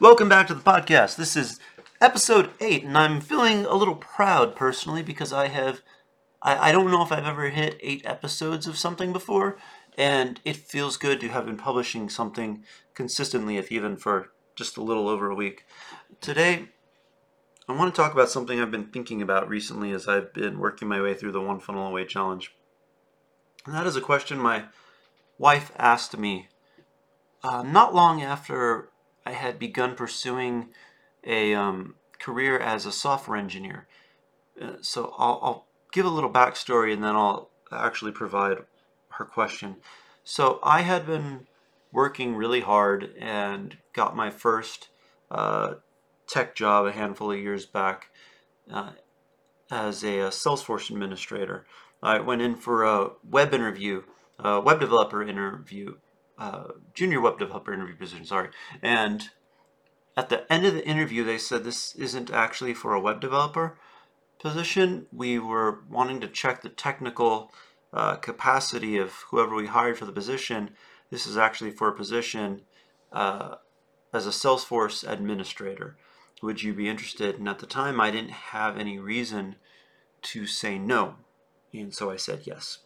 Welcome back to the podcast. This is episode eight, and I'm feeling a little proud personally because I have, I, I don't know if I've ever hit eight episodes of something before, and it feels good to have been publishing something consistently, if even for just a little over a week. Today, I want to talk about something I've been thinking about recently as I've been working my way through the One Funnel Away Challenge. And that is a question my wife asked me uh, not long after I had begun pursuing a um, career as a software engineer. Uh, so I'll, I'll give a little backstory and then I'll actually provide her question. So I had been working really hard and got my first uh, tech job a handful of years back uh, as a, a, Salesforce administrator. I went in for a web interview, a web developer interview, uh, junior web developer interview position, sorry. And at the end of the interview, they said this isn't actually for a web developer position. We were wanting to check the technical uh, capacity of whoever we hired for the position. This is actually for a position uh, as a Salesforce administrator. Would you be interested? And at the time, I didn't have any reason to say no. And so I said yes.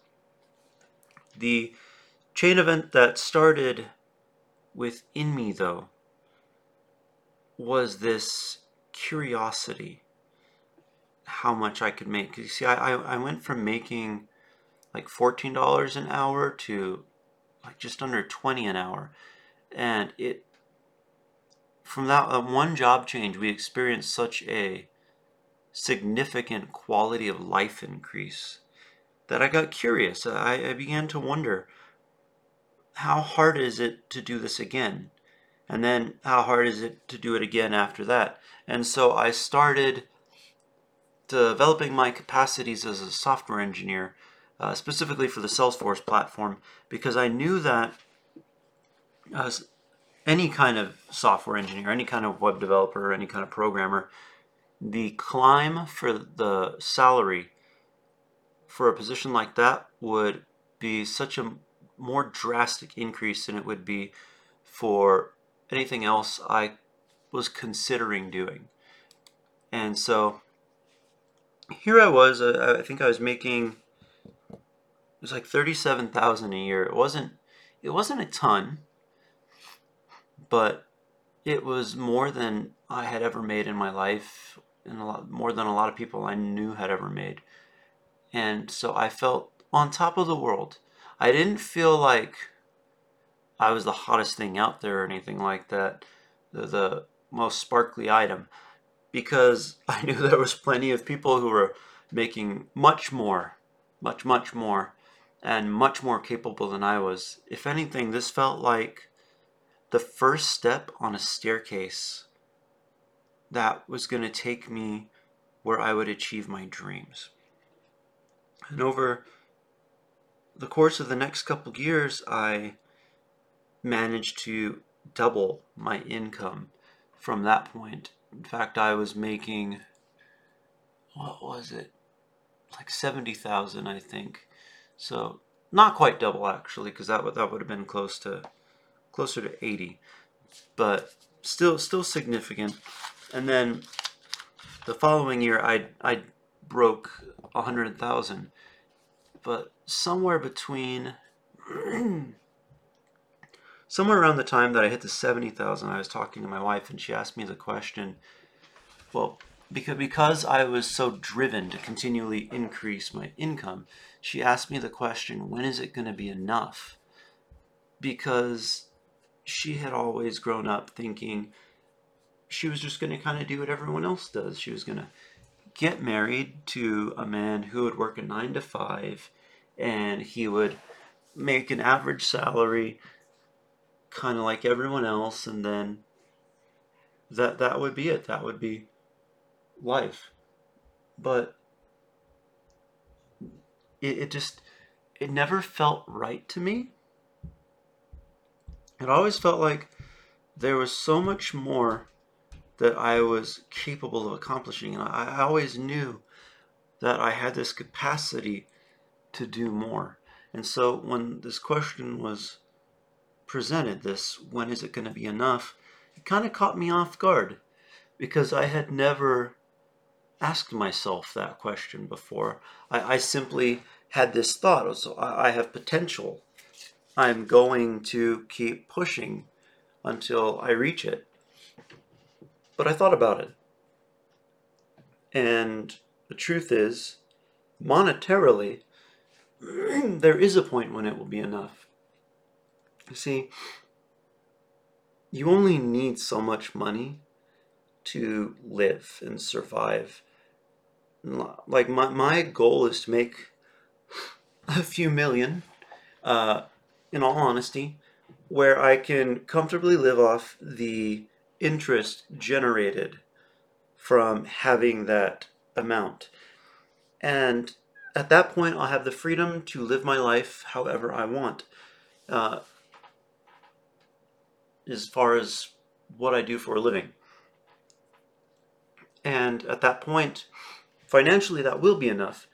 The chain event that started within me, though, was this curiosity how much I could make. You see, I, I went from making like $14 an hour to like just under 20 an hour. And it from that uh, one job change, we experienced such a significant quality of life increase that I got curious. I, I began to wonder how hard is it to do this again? And then how hard is it to do it again after that? And so I started developing my capacities as a software engineer, uh, specifically for the Salesforce platform, because I knew that as any kind of software engineer, any kind of web developer, any kind of programmer, the climb for the salary for a position like that would be such a more drastic increase than it would be for anything else I was considering doing. And so here I was, uh, I think I was making it was like 37,000 a year. It wasn't it wasn't a ton, but it was more than I had ever made in my life, and a lot more than a lot of people I knew had ever made. And so I felt on top of the world. I didn't feel like I was the hottest thing out there or anything like that, the, the most sparkly item, because I knew there was plenty of people who were making much more, much, much more, and much more capable than I was. If anything, this felt like the first step on a staircase that was going to take me where I would achieve my dreams. And over the course of the next couple years, I managed to double my income from that point. In fact, I was making, what was it? Like 70,000, I think. So, not quite double actually, because that would, that would have been close to closer to 80, but still still significant. And then the following year, I I broke 100,000, but somewhere between somewhere around the time that I hit the 70,000, I was talking to my wife and she asked me the question, well, because because I was so driven to continually increase my income, she asked me the question, when is it going to be enough? Because she had always grown up thinking she was just going to kind of do what everyone else does. She was going to get married to a man who would work a nine to five and he would make an average salary kind of like everyone else and then that that would be it that would be life but it, it just it never felt right to me it always felt like there was so much more that I was capable of accomplishing. And I, I always knew that I had this capacity to do more. And so when this question was presented, this when is it going to be enough, it kind of caught me off guard because I had never asked myself that question before. I, I simply had this thought so I, I have potential. I'm going to keep pushing until I reach it. But I thought about it. And the truth is, monetarily, there is a point when it will be enough. You see, you only need so much money to live and survive. Like, my, my goal is to make a few million, uh, in all honesty, where I can comfortably live off the interest generated from having that amount. And at that point, I'll have the freedom to live my life however I want. Uh, as far as what I do for a living. And at that point, financially, that will be enough.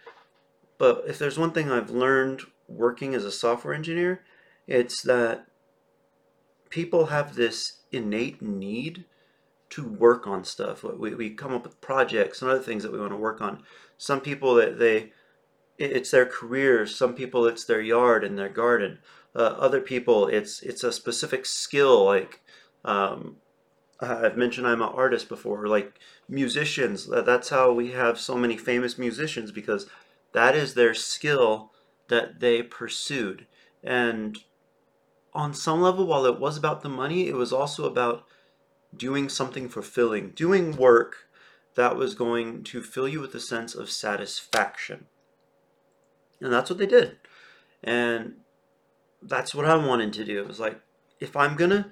But if there's one thing I've learned working as a software engineer, it's that people have this innate need to work on stuff. We, we come up with projects and other things that we want to work on. Some people that they, it's their careers. Some people it's their yard and their garden. Uh, other people it's it's a specific skill like um, I've mentioned I'm an artist before. Like musicians, that's how we have so many famous musicians because that is their skill that they pursued. And on some level, while it was about the money, it was also about doing something fulfilling, doing work that was going to fill you with a sense of satisfaction. And that's what they did. And that's what I wanted to do. It was like, if I'm to,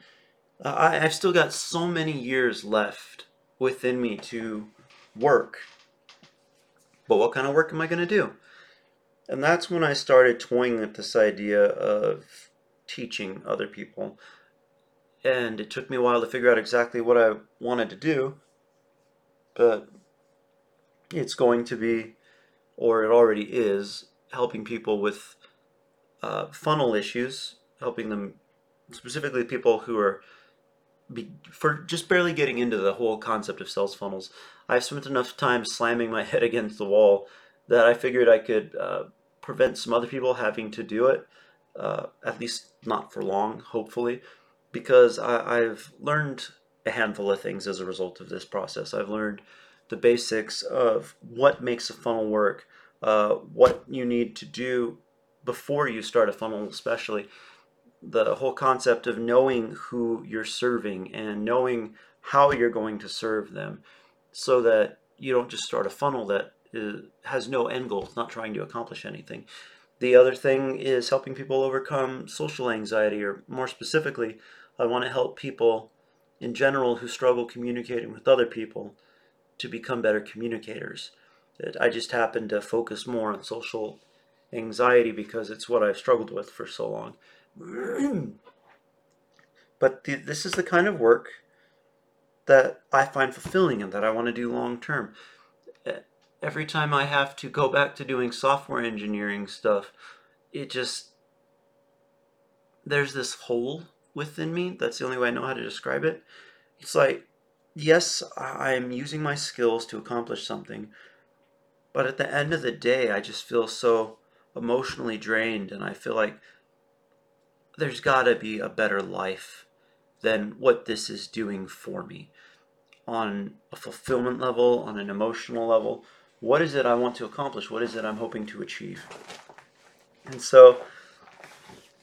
I, I've still got so many years left within me to work. But what kind of work am I to do? And that's when I started toying with this idea of teaching other people. And it took me a while to figure out exactly what I wanted to do. But it's going to be, or it already is, helping people with uh, funnel issues, helping them, specifically people who are be, for just barely getting into the whole concept of sales funnels. I've spent enough time slamming my head against the wall that I figured I could uh, prevent some other people having to do it, uh, at least not for long, hopefully, because I, I've learned a handful of things as a result of this process. I've learned the basics of what makes a funnel work, uh, what you need to do before you start a funnel, especially the whole concept of knowing who you're serving and knowing how you're going to serve them so that you don't just start a funnel that is, has no end goal, it's not trying to accomplish anything. The other thing is helping people overcome social anxiety, or more specifically, I want to help people in general who struggle communicating with other people to become better communicators. I just happen to focus more on social anxiety because it's what I've struggled with for so long. but the, this is the kind of work that I find fulfilling and that I want to do long term. Every time I have to go back to doing software engineering stuff, it just there's this hole within me. That's the only way I know how to describe it. It's like, yes, I'm using my skills to accomplish something, but at the end of the day, I just feel so emotionally drained and I feel like there's got to be a better life than what this is doing for me on a fulfillment level, on an emotional level. What is it I want to accomplish? What is it I'm hoping to achieve? And so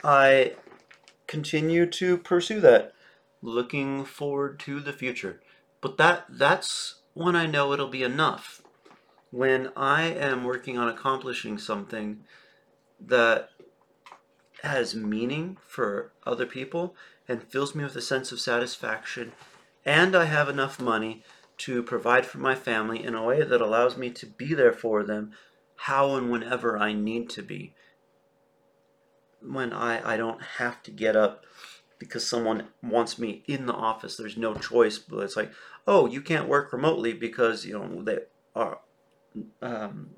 I continue to pursue that, looking forward to the future. But that that's when I know it'll be enough. When I am working on accomplishing something that has meaning for other people and fills me with a sense of satisfaction, and I have enough money to provide for my family in a way that allows me to be there for them how and whenever I need to be. When I, I don't have to get up because someone wants me in the office, there's no choice. But it's like, oh, you can't work remotely because you know they are um,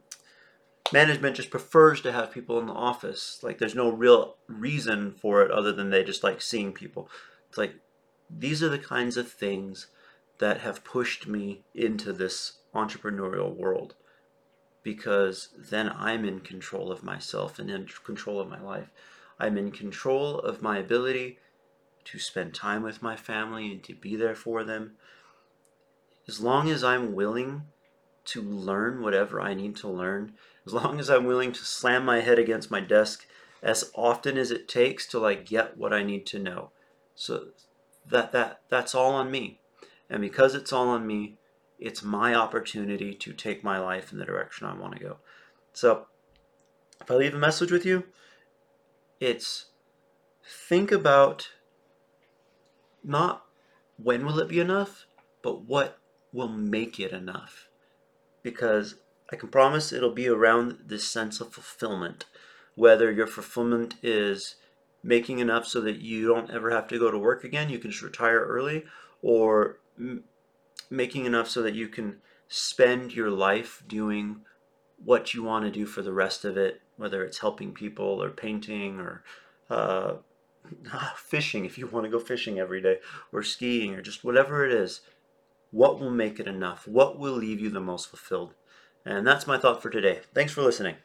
management just prefers to have people in the office. Like there's no real reason for it other than they just like seeing people. It's like these are the kinds of things that have pushed me into this entrepreneurial world because then I'm in control of myself and in control of my life. I'm in control of my ability to spend time with my family and to be there for them. As long as I'm willing to learn whatever I need to learn, as long as I'm willing to slam my head against my desk as often as it takes till I get what I need to know. So that that that's all on me. And because it's all on me, it's my opportunity to take my life in the direction I want to go. So if I leave a message with you, it's think about not when will it be enough, but what will make it enough. Because I can promise it'll be around this sense of fulfillment. Whether your fulfillment is making enough so that you don't ever have to go to work again, you can just retire early, or m- making enough so that you can spend your life doing what you want to do for the rest of it, whether it's helping people or painting or uh, fishing if you want to go fishing every day, or skiing, or just whatever it is. What will make it enough? What will leave you the most fulfilled? And that's my thought for today. Thanks for listening.